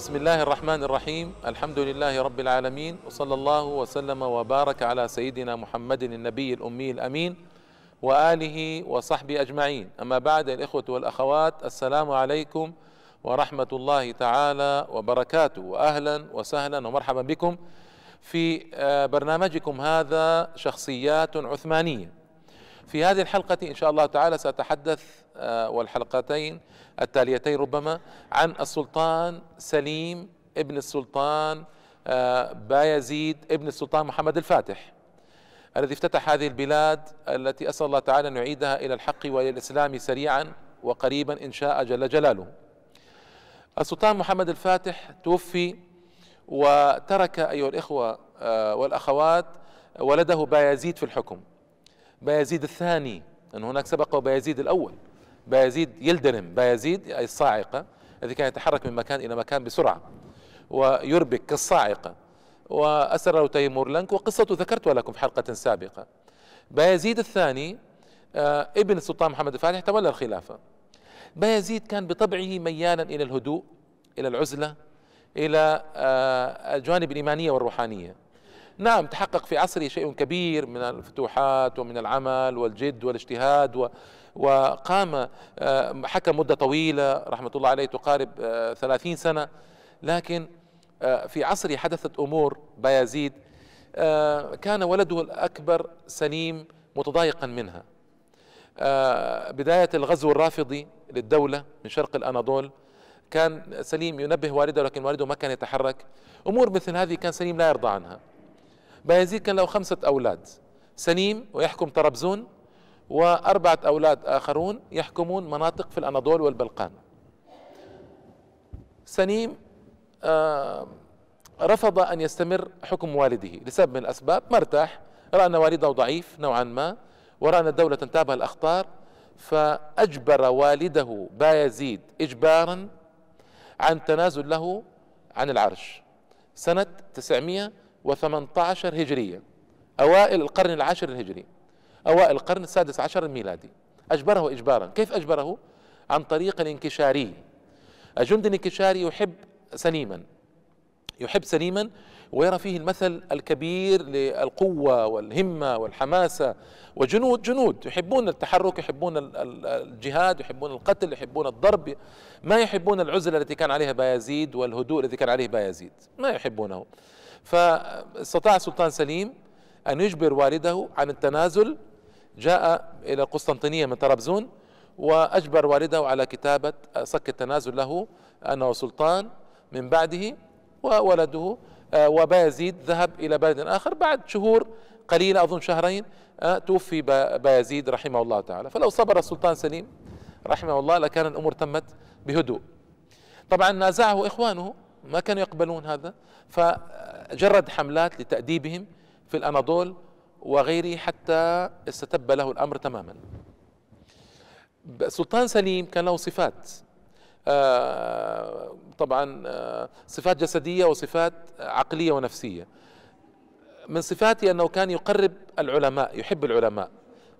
بسم الله الرحمن الرحيم الحمد لله رب العالمين وصلى الله وسلم وبارك على سيدنا محمد النبي الأمي الأمين وآله وصحبه أجمعين أما بعد الإخوة والأخوات السلام عليكم ورحمة الله تعالى وبركاته وأهلا وسهلا ومرحبا بكم في برنامجكم هذا شخصيات عثمانية في هذه الحلقة إن شاء الله تعالى سأتحدث آه، والحلقتين التاليتين ربما عن السلطان سليم ابن السلطان آه، بايزيد ابن السلطان محمد الفاتح الذي افتتح هذه البلاد التي أسأل الله تعالى أن يعيدها إلى الحق وإلى الإسلام سريعا وقريبا إن شاء جل جلاله. السلطان محمد الفاتح توفي وترك أيها الإخوة آه، والأخوات ولده بايزيد في الحكم. بايزيد الثاني أن هناك سبقه بايزيد الأول. بايزيد يلدرم بايزيد أي الصاعقة الذي كان يتحرك من مكان إلى مكان بسرعة ويربك كالصاعقة. وأسره تيمور لنك وقصته ذكرتها لكم في حلقة سابقة. بايزيد الثاني آه، ابن السلطان محمد الفاتح تولى الخلافة. بايزيد كان بطبعه ميالا إلى الهدوء إلى العزلة إلى آه، الجوانب الإيمانية والروحانية. نعم تحقق في عصره شيء كبير من الفتوحات ومن العمل والجد والاجتهاد و وقام آه، حكم مدة طويلة رحمة الله عليه تقارب آه، ثلاثين سنة. لكن آه، في عصره حدثت أمور بايزيد كان ولده الأكبر سليم متضايقا منها. بداية الغزو الرافضي للدولة من شرق الأناضول كان سليم ينبه والده لكن والده ما كان يتحرك. أمور مثل هذه كان سليم لا يرضى عنها. بايزيد كان له خمسة أولاد. سليم ويحكم طرابزون وأربعة أولاد آخرون يحكمون مناطق في الأناضول والبلقان. سليم آه رفض أن يستمر حكم والده لسبب من الأسباب. ما ارتاح رأى أن والده ضعيف نوعا ما ورأى أن الدولة تنتابها الأخطار فأجبر والده بايزيد إجبارا عن تنازل له عن العرش. سنة 918 هجرية. أوائل القرن العاشر الهجري. أوائل القرن السادس عشر الميلادي. أجبره إجبارا. كيف أجبره؟ عن طريق الانكشاري. الجندي الانكشاري يحب سليما. يحب سليما ويرى فيه المثل الكبير للقوة والهمة والحماسة وجنود جنود. يحبون التحرك يحبون الجهاد يحبون القتل يحبون الضرب. ما يحبون العزلة التي كان عليها بايزيد والهدوء الذي كان عليه بايزيد. ما يحبونه. فاستطاع السلطان سليم أن يجبر والده عن التنازل. جاء إلى القسطنطينية من طرابزون وأجبر والده على كتابة صك التنازل له أنه سلطان من بعده وولده. آه، وبايزيد ذهب إلى بلد آخر بعد شهور قليلة أظن شهرين آه، توفي بايزيد رحمه الله تعالى. فلو صبر السلطان سليم رحمه الله لكان الأمور تمت بهدوء. طبعا نازعه إخوانه ما كانوا يقبلون هذا فجرد حملات لتأديبهم في الأناضول وغيره حتى استتب له الأمر تماما. سلطان سليم كان له صفات. آه، طبعا آه، صفات جسدية وصفات عقلية ونفسية. من صفاته أنه كان يقرب العلماء يحب العلماء.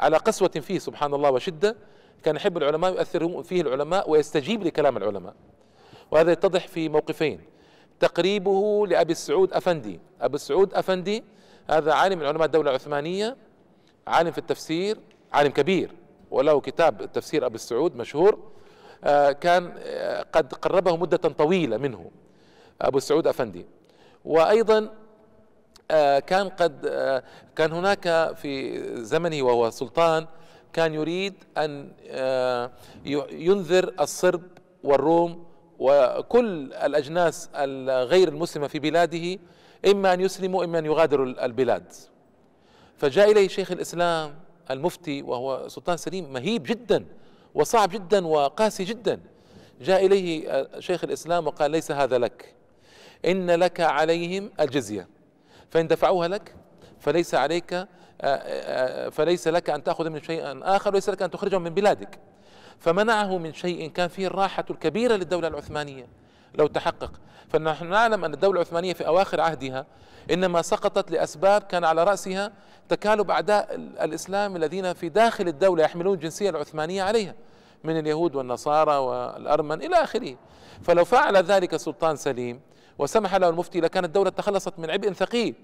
على قسوة فيه سبحان الله وشدة كان يحب العلماء يؤثر فيه العلماء ويستجيب لكلام العلماء. وهذا يتضح في موقفين. تقريبه لأبي السعود أفندي. أبو السعود أفندي هذا عالم من علماء الدولة العثمانية عالم في التفسير عالم كبير وله كتاب التفسير أبو السعود مشهور آه، كان آه، قد قربه مدة طويلة منه أبو السعود أفندي. وأيضا آه، كان قد كان هناك في زمنه وهو سلطان كان يريد أن ينذر الصرب والروم وكل الأجناس الغير المسلمة في بلاده إما أن يسلموا إما أن يغادروا البلاد. فجاء إليه شيخ الإسلام المفتي وهو سلطان سليم مهيب جدا وصعب جدا وقاسي جدا. جاء إليه شيخ الإسلام وقال ليس هذا لك إن لك عليهم الجزية فإن دفعوها لك فليس عليك فليس لك أن تأخذ من شيء آخر وليس لك أن تخرجهم من بلادك. فمنعه من شيء كان فيه الراحة الكبيرة للدولة العثمانية. لو تحقق. فنحن نعلم أن الدولة العثمانية في أواخر عهدها إنما سقطت لأسباب كان على رأسها تكالب أعداء الإسلام الذين في داخل الدولة يحملون الجنسية العثمانية عليها من اليهود والنصارى والأرمن إلى آخره. فلو فعل ذلك السلطان سليم وسمح له المفتي لكانت الدولة تخلصت من عبء ثقيل.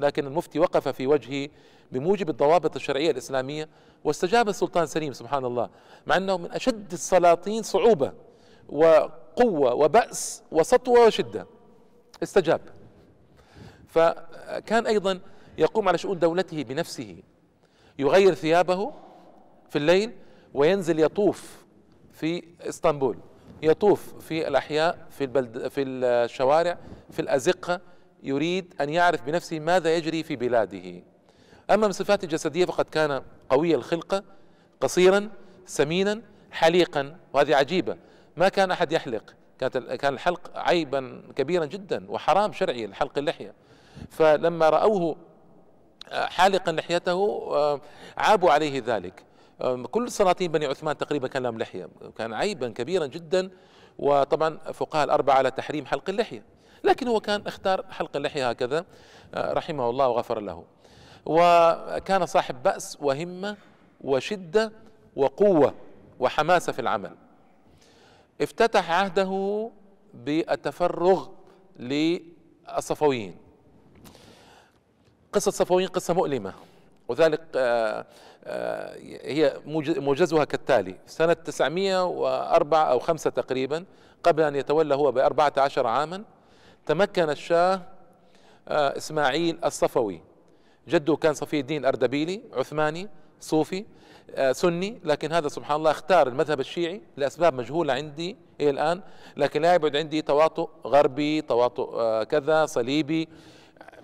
لكن المفتي وقف في وجهه بموجب الضوابط الشرعية الإسلامية واستجاب السلطان سليم سبحان الله مع أنه من أشد السلاطين صعوبة وقوة وبأس وسطوة وشدة. استجاب. فكان أيضا يقوم على شؤون دولته بنفسه يغير ثيابه في الليل وينزل يطوف في إسطنبول يطوف في الأحياء في البلد في الشوارع في الأزقة يريد أن يعرف بنفسه ماذا يجري في بلاده. أما من صفاته الجسدية فقد كان قوي الخلقة قصيرا سمينا حليقا وهذه عجيبة. ما كان أحد يحلق. كانت كان الحلق عيبا كبيرا جدا وحرام شرعي الحلق اللحية. فلما رأوه حالقا لحيته عابوا عليه ذلك. كل سلاطين بني عثمان تقريبا كان لهم لحية. كان عيبا كبيرا جدا. وطبعا فقهاء الأربعة على تحريم حلق اللحية. لكن هو كان اختار حلق اللحية هكذا رحمه الله وغفر له. وكان صاحب بأس وهمة وشدة وقوة وحماسة في العمل. افتتح عهده بالتفرغ للصفويين. قصة صفويين قصة مؤلمة وذلك آه، آه، هي موجزها كالتالي. سنة 904 أو 5 تقريبا قبل أن يتولى هو بأربعة عشر عاما تمكن الشاه آه، إسماعيل الصفوي. جده كان صفي الدين الأردبيلي عثماني صوفي سني. لكن هذا سبحان الله اختار المذهب الشيعي لأسباب مجهولة عندي إلى الآن. لكن لا يبعد عندي تواطؤ غربي تواطؤ كذا صليبي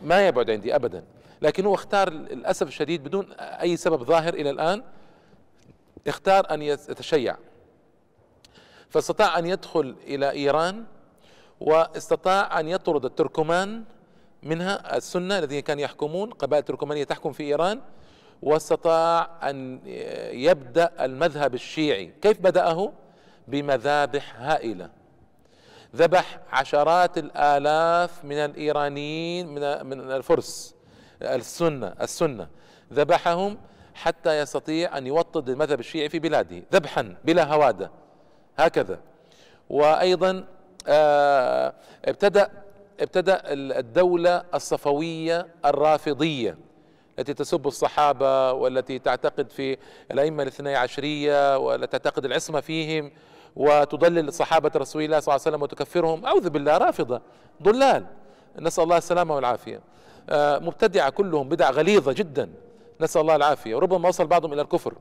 ما يبعد عندي أبدا. لكن هو اختار للأسف الشديد بدون أي سبب ظاهر إلى الآن اختار أن يتشيع. فاستطاع أن يدخل إلى إيران واستطاع أن يطرد التركمان منها السنة الذين كانوا يحكمون قبائل تركمانية تحكم في إيران واستطاع أن يبدأ المذهب الشيعي. كيف بدأه؟ بمذابح هائلة. ذبح عشرات الآلاف من الإيرانيين من من الفرس السنة السنة. ذبحهم حتى يستطيع أن يوطد المذهب الشيعي في بلاده ذبحا بلا هوادة. هكذا. وأيضا ابتدأ ابتدأ الدولة الصفوية الرافضية التي تسب الصحابة والتي تعتقد في الأئمة الاثني عشرية والتي تعتقد العصمة فيهم وتضلل صحابة رسول الله صلى الله عليه وسلم وتكفرهم. أعوذ بالله رافضة ضلال. نسأل الله السلامة والعافية. آه، مبتدعة كلهم بدع غليظة جدا. نسأل الله العافية. وربما وصل بعضهم إلى الكفر.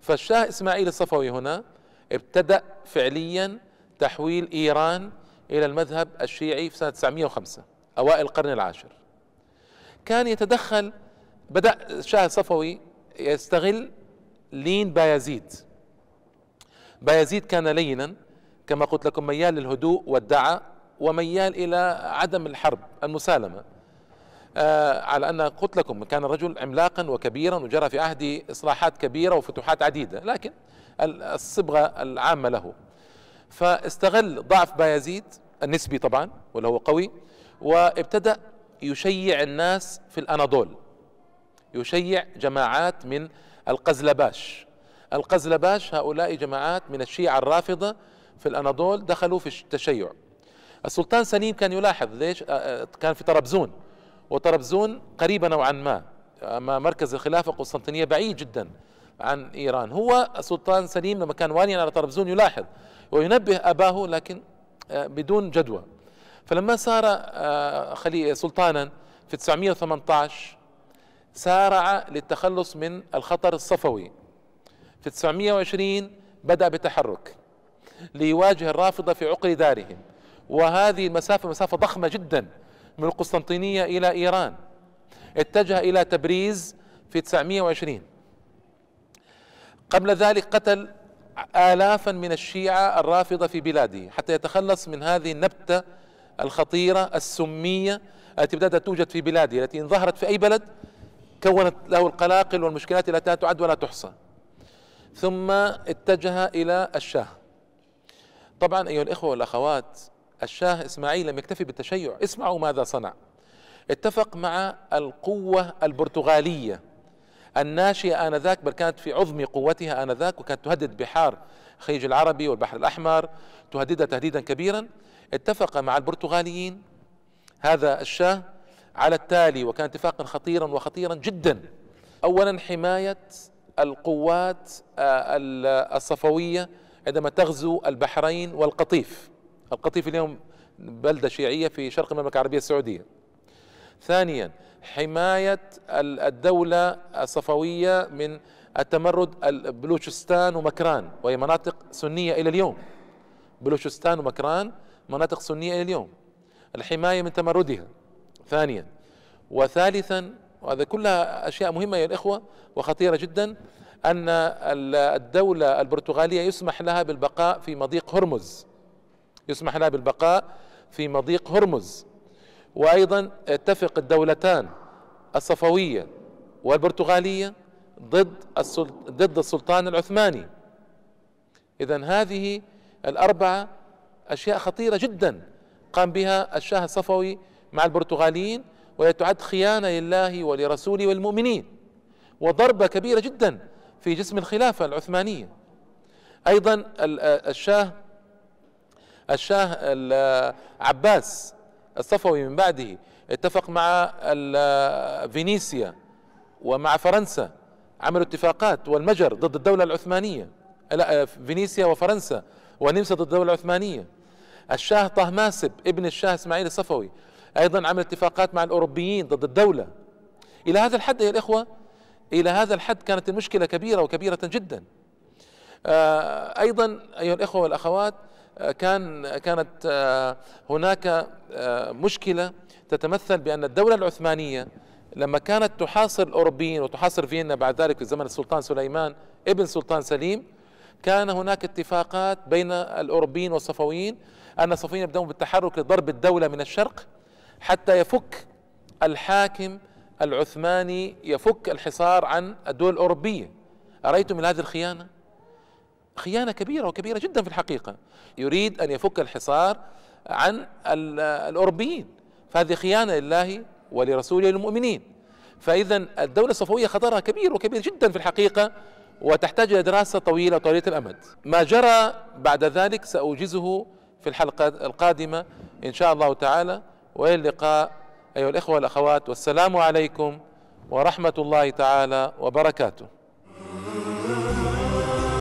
فالشاه إسماعيل الصفوي هنا ابتدأ فعليا تحويل إيران إلى المذهب الشيعي في سنة 905 أوائل القرن العاشر. كان يتدخل بدأ الشاه الصفوي يستغل لين بايزيد. بايزيد كان لينا كما قلت لكم ميال للهدوء والدعاء وميال إلى عدم الحرب المسالمة. آه على أن قلت لكم كان رجل عملاقا وكبيرا وجرى في عهده إصلاحات كبيرة وفتوحات عديدة لكن الصبغة العامة له. فاستغل ضعف بايزيد النسبي طبعا وله هو قوي وابتدأ يشيع الناس في الأناضول. يشيع جماعات من القزلباش. القزلباش هؤلاء جماعات من الشيعة الرافضة في الأناضول دخلوا في التشيع. السلطان سليم كان يلاحظ ليش؟ آه، آه، كان في طرابزون وطرابزون قريبة نوعا ما. أما مركز الخلافة القسطنطينية بعيد جدا. عن إيران. هو السلطان سليم لما كان واليا على طرابزون يلاحظ وينبه أباه لكن آه، بدون جدوى. فلما صار خلي سلطانا في 918 سارع للتخلص من الخطر الصفوي. في 920 بدأ بتحرك ليواجه الرافضة في عقر دارهم. وهذه المسافة مسافة ضخمة جدا من القسطنطينية إلى إيران. اتجه إلى تبريز في 920 قبل ذلك قتل آلافا من الشيعة الرافضة في بلاده حتى يتخلص من هذه النبتة الخطيرة السمية التي بدأت توجد في بلاده التي إن ظهرت في أي بلد كونت له القلاقل والمشكلات التي لا تعد ولا تحصى. ثم اتجه إلى الشاه. طبعا أيها الإخوة والأخوات الشاه إسماعيل لم يكتفي بالتشيع اسمعوا ماذا صنع. اتفق مع القوة البرتغالية. الناشئة آنذاك بل كانت في عظم قوتها آنذاك وكانت تهدد بحار الخليج العربي والبحر الأحمر تهددها تهديدا كبيرا. اتفق مع البرتغاليين هذا الشاه على التالي وكان اتفاقا خطيرا وخطيرا جدا. اولا حماية القوات آه، الصفوية عندما تغزو البحرين والقطيف. القطيف اليوم بلدة شيعية في شرق المملكة العربية السعودية. ثانيا حماية الدولة الصفوية من التمرد بلوشستان ومكران وهي مناطق سنية إلى اليوم. بلوشستان ومكران مناطق سنية إلى اليوم. الحماية من تمردها. ثانيا. وثالثا وهذا كلها أشياء مهمة يا الإخوة وخطيرة جدا أن الدولة البرتغالية يسمح لها بالبقاء في مضيق هرمز. يسمح لها بالبقاء في مضيق هرمز. وأيضا اتفق الدولتان الصفوية والبرتغالية ضد ضد السلطان العثماني. اذا هذه الأربعة أشياء خطيرة جدا قام بها الشاه الصفوي مع البرتغاليين وهي تعد خيانة لله ولرسوله والمؤمنين وضربة كبيرة جدا في جسم الخلافة العثمانية. أيضا الشاه الشاه عباس الصفوي من بعده اتفق مع فينيسيا ومع فرنسا عملوا اتفاقات والمجر ضد الدولة العثمانية لا فينيسيا وفرنسا والنمسا ضد الدولة العثمانية. الشاه طهماسب ابن الشاه إسماعيل الصفوي أيضا عمل اتفاقات مع الأوروبيين ضد الدولة. إلى هذا الحد يا الإخوة إلى هذا الحد كانت المشكلة كبيرة وكبيرة جدا. آه، أيضا أيها الإخوة والأخوات كان كانت آه، هناك مشكلة تتمثل بأن الدولة العثمانية لما كانت تحاصر الاوروبيين وتحاصر فيينا بعد ذلك في زمن السلطان سليمان ابن سلطان سليم كان هناك اتفاقات بين الاوروبيين والصفويين أن الصفويين يبدأون بالتحرك لضرب الدولة من الشرق حتى يفك الحاكم العثماني يفك الحصار عن الدول الأوروبية. أرأيتم من هذه الخيانة؟ خيانة كبيرة وكبيرة جدا في الحقيقة. يريد أن يفك الحصار عن الأوروبيين. فهذه خيانة لله ولرسوله للمؤمنين فإذا الدولة الصفوية خطرها كبير وكبير جدا في الحقيقة وتحتاج إلى دراسة طويلة طويلة الأمد. ما جرى بعد ذلك سأوجزه في الحلقة القادمة إن شاء الله تعالى. وإلى اللقاء أيها الإخوة والأخوات والسلام عليكم ورحمة الله تعالى وبركاته.